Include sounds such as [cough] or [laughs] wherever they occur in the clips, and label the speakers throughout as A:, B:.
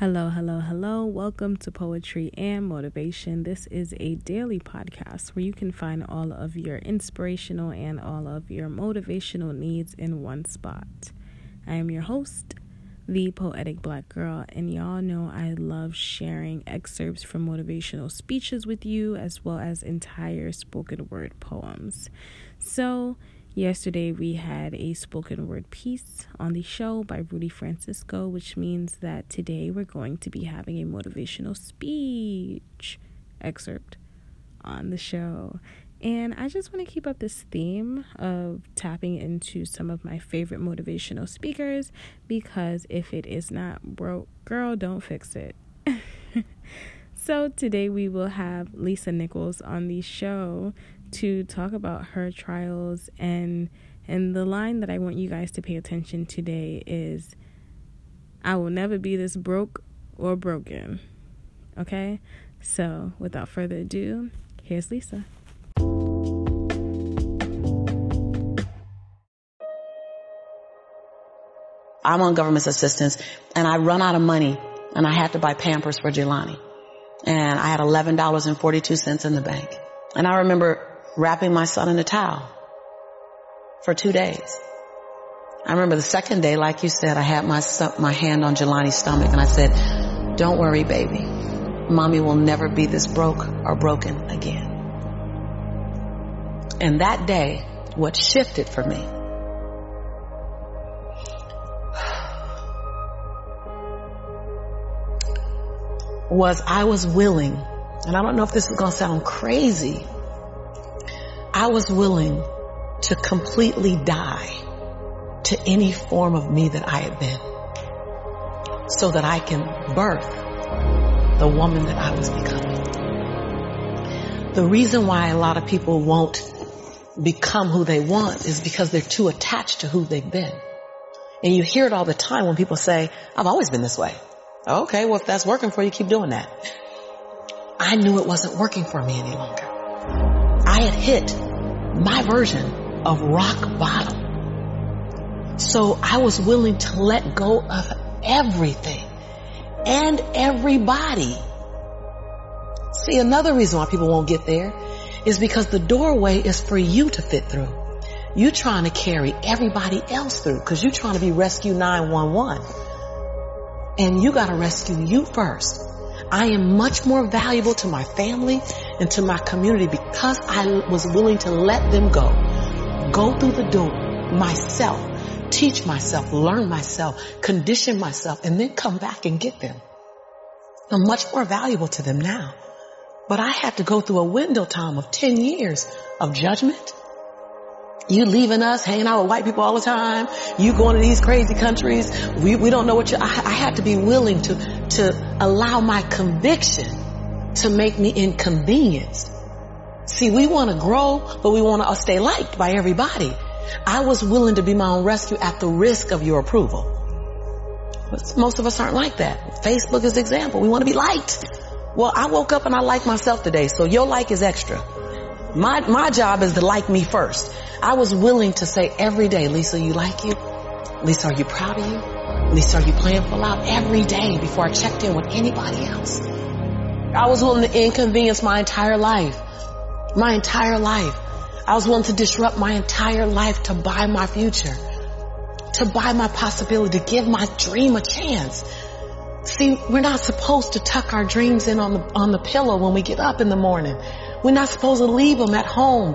A: Hello, hello, hello. Welcome to Poetry and Motivation. This is a daily podcast where you can find all of your inspirational and all of your motivational needs in one spot. I am your host, the Poetic Black Girl, and y'all know I love sharing excerpts from motivational speeches with you as well as entire spoken word poems. So, Yesterday, we had a spoken word piece on the show by Rudy Francisco, which means that today we're going to be having a motivational speech excerpt on the show. And I just want to keep up this theme of tapping into some of my favorite motivational speakers because if it is not broke, girl, don't fix it. [laughs] so today we will have Lisa Nichols on the show to talk about her trials and and the line that I want you guys to pay attention today is I will never be this broke or broken. Okay? So, without further ado, here's Lisa.
B: I'm on government assistance and I run out of money and I had to buy Pampers for Jelani. And I had $11.42 in the bank. And I remember wrapping my son in a towel for two days. I remember the second day, like you said, I had my, my hand on Jelani's stomach and I said, don't worry, baby. Mommy will never be this broke or broken again. And that day, what shifted for me was I was willing, and I don't know if this is going to sound crazy, I was willing to completely die to any form of me that I had been so that I can birth the woman that I was becoming. The reason why a lot of people won't become who they want is because they're too attached to who they've been. And you hear it all the time when people say, I've always been this way. Okay, well if that's working for you, keep doing that. I knew it wasn't working for me any longer. I had hit my version of rock bottom. So I was willing to let go of everything and everybody. See, another reason why people won't get there is because the doorway is for you to fit through. You're trying to carry everybody else through because you're trying to be rescue 911. And you got to rescue you first. I am much more valuable to my family and to my community because I was willing to let them go. Go through the door myself, teach myself, learn myself, condition myself, and then come back and get them. I'm much more valuable to them now. But I had to go through a window time of 10 years of judgment. You leaving us, hanging out with white people all the time. You going to these crazy countries. We, we don't know what you, I, I had to be willing to, to allow my conviction to make me inconvenienced. See, we want to grow, but we want to stay liked by everybody. I was willing to be my own rescue at the risk of your approval. But most of us aren't like that. Facebook is example. We want to be liked. Well, I woke up and I like myself today, so your like is extra. My, my job is to like me first. I was willing to say every day, Lisa, you like you? Lisa, are you proud of you? Lisa, are you playing full out? Every day before I checked in with anybody else. I was willing to inconvenience my entire life. My entire life. I was willing to disrupt my entire life to buy my future. To buy my possibility, to give my dream a chance. See, we're not supposed to tuck our dreams in on the, on the pillow when we get up in the morning. We're not supposed to leave them at home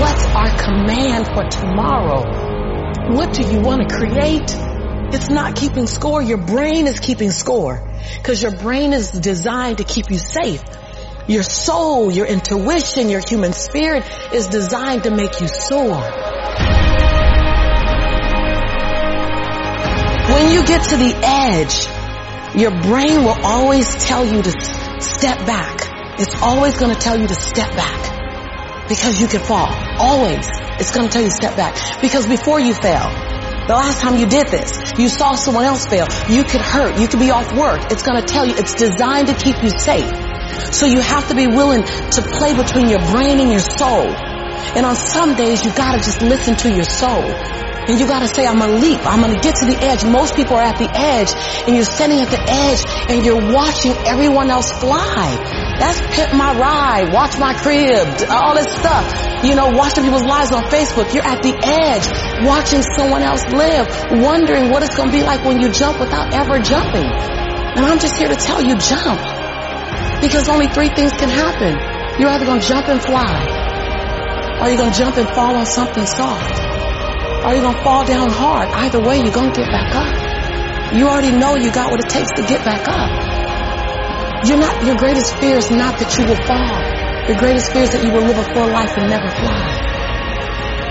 B: what's our command for tomorrow. What do you want to create? It's not keeping score. Your brain is keeping score because your brain is designed to keep you safe. Your soul, your intuition, your human spirit is designed to make you soar. When you get to the edge Your brain will always tell you to step back. It's always going to tell you to step back because you can fall. Always. It's going to tell you step back because before you fail, the last time you did this, you saw someone else fail. You could hurt. You could be off work. It's going to tell you it's designed to keep you safe. So you have to be willing to play between your brain and your soul. And on some days, you gotta just listen to your soul. And you gotta say, I'm gonna leap. I'm gonna get to the edge. Most people are at the edge and you're standing at the edge and you're watching everyone else fly. That's pimp my ride, watch my crib, all this stuff. You know, watching people's lives on Facebook. You're at the edge, watching someone else live, wondering what it's gonna be like when you jump without ever jumping. And I'm just here to tell you, jump. Because only three things can happen. You're either gonna jump and fly, or you're to jump and fall on something soft? Are you going to fall down hard? Either way, you're going to get back up. You already know you got what it takes to get back up. You're not, your greatest fear is not that you will fall. Your greatest fear is that you will live a full life and never fly.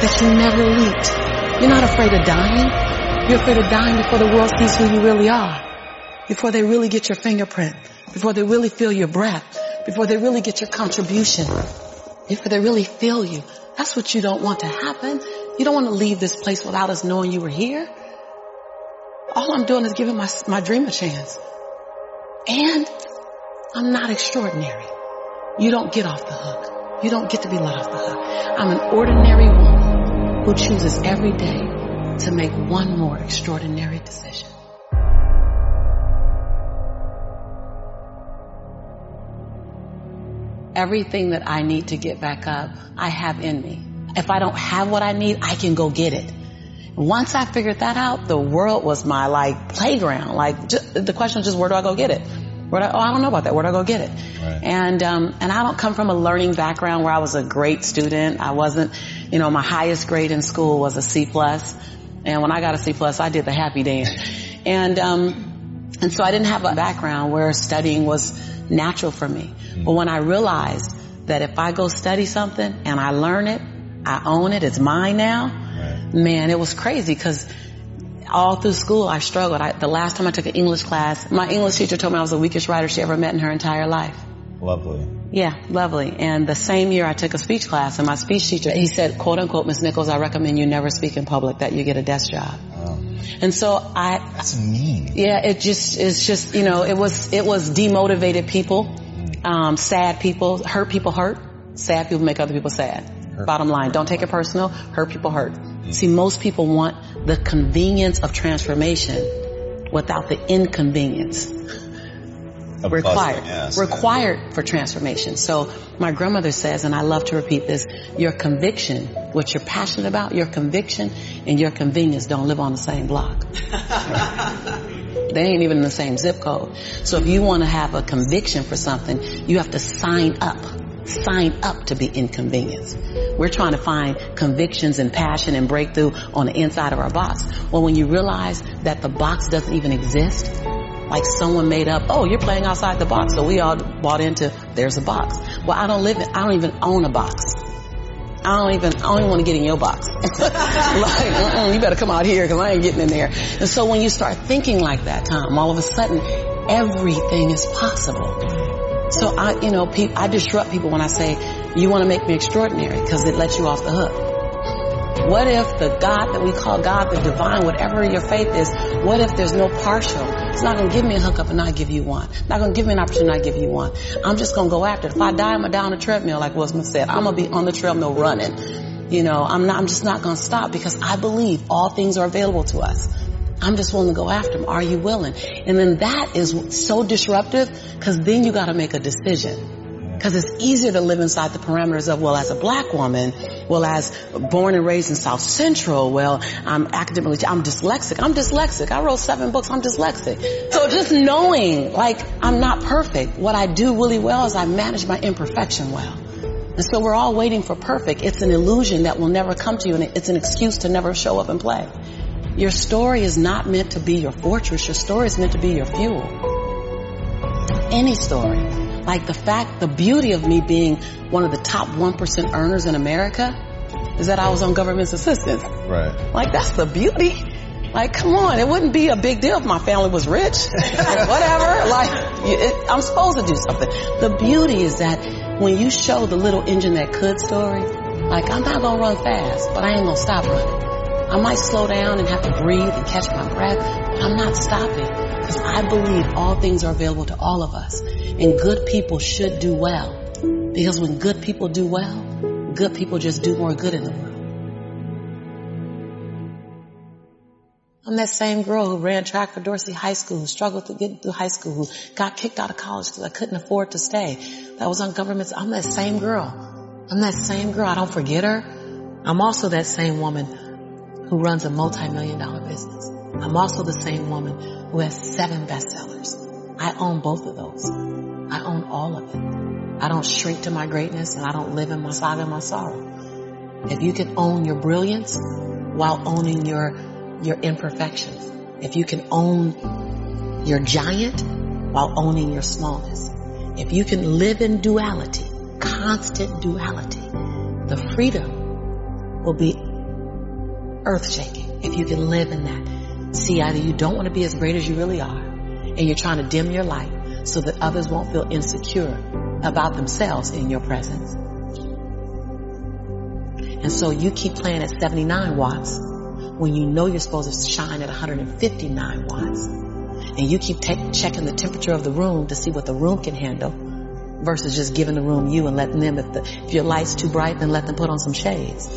B: That you never leaped. You're not afraid of dying. You're afraid of dying before the world sees who you really are. Before they really get your fingerprint. Before they really feel your breath. Before they really get your contribution Before they really feel you. That's what you don't want to happen. You don't want to leave this place without us knowing you were here. All I'm doing is giving my, my dream a chance. And I'm not extraordinary. You don't get off the hook. You don't get to be let off the hook. I'm an ordinary woman who chooses every day to make one more extraordinary decision. everything that I need to get back up, I have in me. If I don't have what I need, I can go get it. Once I figured that out, the world was my like playground. Like just, the question was just where do I go get it? Where do I, oh, I don't know about that. Where do I go get it? Right. And um, and I don't come from a learning background where I was a great student. I wasn't, you know, my highest grade in school was a C plus, and when I got a C plus, I did the happy dance. And um, and so I didn't have a background where studying was natural for me. Mm-hmm. But when I realized that if I go study something and I learn it, I own it, it's mine now, right. man, it was crazy because all through school I struggled. I, the last time I took an English class, my English teacher told me I was the weakest writer she ever met in her entire life.
C: Lovely.
B: Yeah, lovely. And the same year I took a speech class and my speech teacher, he said, quote unquote, Miss Nichols, I recommend you never speak in public, that you get a desk job. Wow. And so I.
C: That's mean.
B: Yeah, it just, it's just, you know, it was, it was demotivated people, um, sad people, hurt people hurt. Sad people make other people sad. Bottom line, don't take it personal. Hurt people hurt. See, most people want the convenience of transformation without the inconvenience required, yes. required for transformation. So my grandmother says, and I love to repeat this, your conviction, what you're passionate about, your conviction and your convenience don't live on the same block. [laughs] they ain't even in the same zip code. So if you want to have a conviction for something, you have to sign up. Sign up to be inconvenienced. We're trying to find convictions and passion and breakthrough on the inside of our box. Well, when you realize that the box doesn't even exist, like someone made up, oh, you're playing outside the box. So we all bought into, there's a box. Well, I don't live in, I don't even own a box. I don't even, I don't even want to get in your box. [laughs] like, uh-uh, you better come out here because I ain't getting in there. And so when you start thinking like that, Tom, all of a sudden, everything is possible. So I, you know, pe- I disrupt people when I say, you want to make me extraordinary because it lets you off the hook. What if the God that we call God, the divine, whatever your faith is, what if there's no partial? It's not going to give me a hookup and not give you one. Not going to give me an opportunity and not give you one. I'm just going to go after it. If I die, I'm going to die on a treadmill, like Will said. I'm going to be on the treadmill running. You know, I'm not, I'm just not going to stop because I believe all things are available to us. I'm just willing to go after them. Are you willing? And then that is so disruptive because then you got to make a decision. Because it's easier to live inside the parameters of, well, as a black woman, well, as born and raised in South Central, well, I'm academically, I'm dyslexic. I'm dyslexic. I wrote seven books. I'm dyslexic. So just knowing, like, I'm not perfect. What I do really well is I manage my imperfection well. And so we're all waiting for perfect. It's an illusion that will never come to you and it's an excuse to never show up and play. Your story is not meant to be your fortress. Your story is meant to be your fuel. Any story. Like the fact, the beauty of me being one of the top 1% earners in America is that I was on government's assistance.
C: Right.
B: Like that's the beauty. Like, come on, it wouldn't be a big deal if my family was rich. [laughs] Whatever. Like, it, I'm supposed to do something. The beauty is that when you show the little engine that could story, like, I'm not gonna run fast, but I ain't gonna stop running. I might slow down and have to breathe and catch my breath, but I'm not stopping because I believe all things are available to all of us and good people should do well because when good people do well, good people just do more good in the world. I'm that same girl who ran track for Dorsey High School, who struggled to get through high school, who got kicked out of college because I couldn't afford to stay. That was on government. I'm that same girl. I'm that same girl. I don't forget her. I'm also that same woman who runs a multi-million dollar business. I'm also the same woman who has seven bestsellers. I own both of those. I own all of it. I don't shrink to my greatness and I don't live in my saga and my sorrow. If you can own your brilliance while owning your your imperfections. If you can own your giant while owning your smallness. If you can live in duality, constant duality, the freedom will be earth shaking if you can live in that. See, either you don't want to be as great as you really are and you're trying to dim your light so that others won't feel insecure about themselves in your presence. And so you keep playing at 79 watts when you know you're supposed to shine at 159 watts. And you keep checking the temperature of the room to see what the room can handle versus just giving the room you and letting them, if, the, if your light's too bright, then let them put on some shades.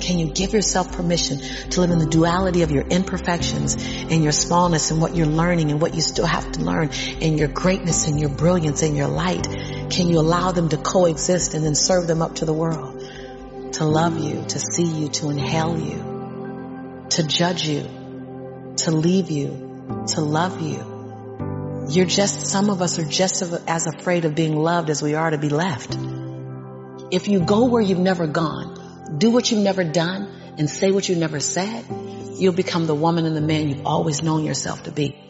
B: Can you give yourself permission to live in the duality of your imperfections and your smallness and what you're learning and what you still have to learn and your greatness and your brilliance and your light? Can you allow them to coexist and then serve them up to the world? To love you, to see you, to inhale you to judge you, to leave you, to love you. You're just, some of us are just as afraid of being loved as we are to be left. If you go where you've never gone, do what you've never done, and say what you've never said, you'll become the woman and the man you've always known yourself to be.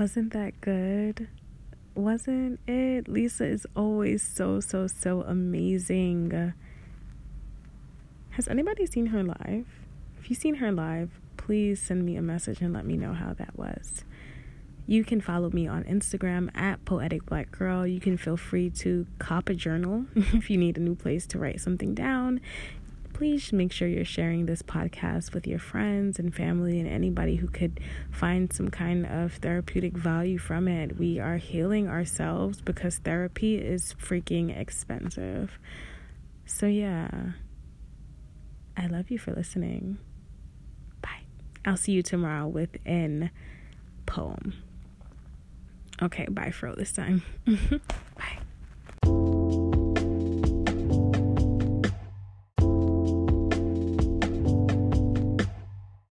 A: Wasn't that good? Wasn't it? Lisa is always so, so, so amazing. Has anybody seen her live? If you've seen her live, please send me a message and let me know how that was. You can follow me on Instagram at Poetic Black Girl. You can feel free to cop a journal [laughs] if you need a new place to write something down please make sure you're sharing this podcast with your friends and family and anybody who could find some kind of therapeutic value from it. We are healing ourselves because therapy is freaking expensive. So, yeah, I love you for listening. Bye. I'll see you tomorrow with an poem. Okay, bye for this time. [laughs] bye.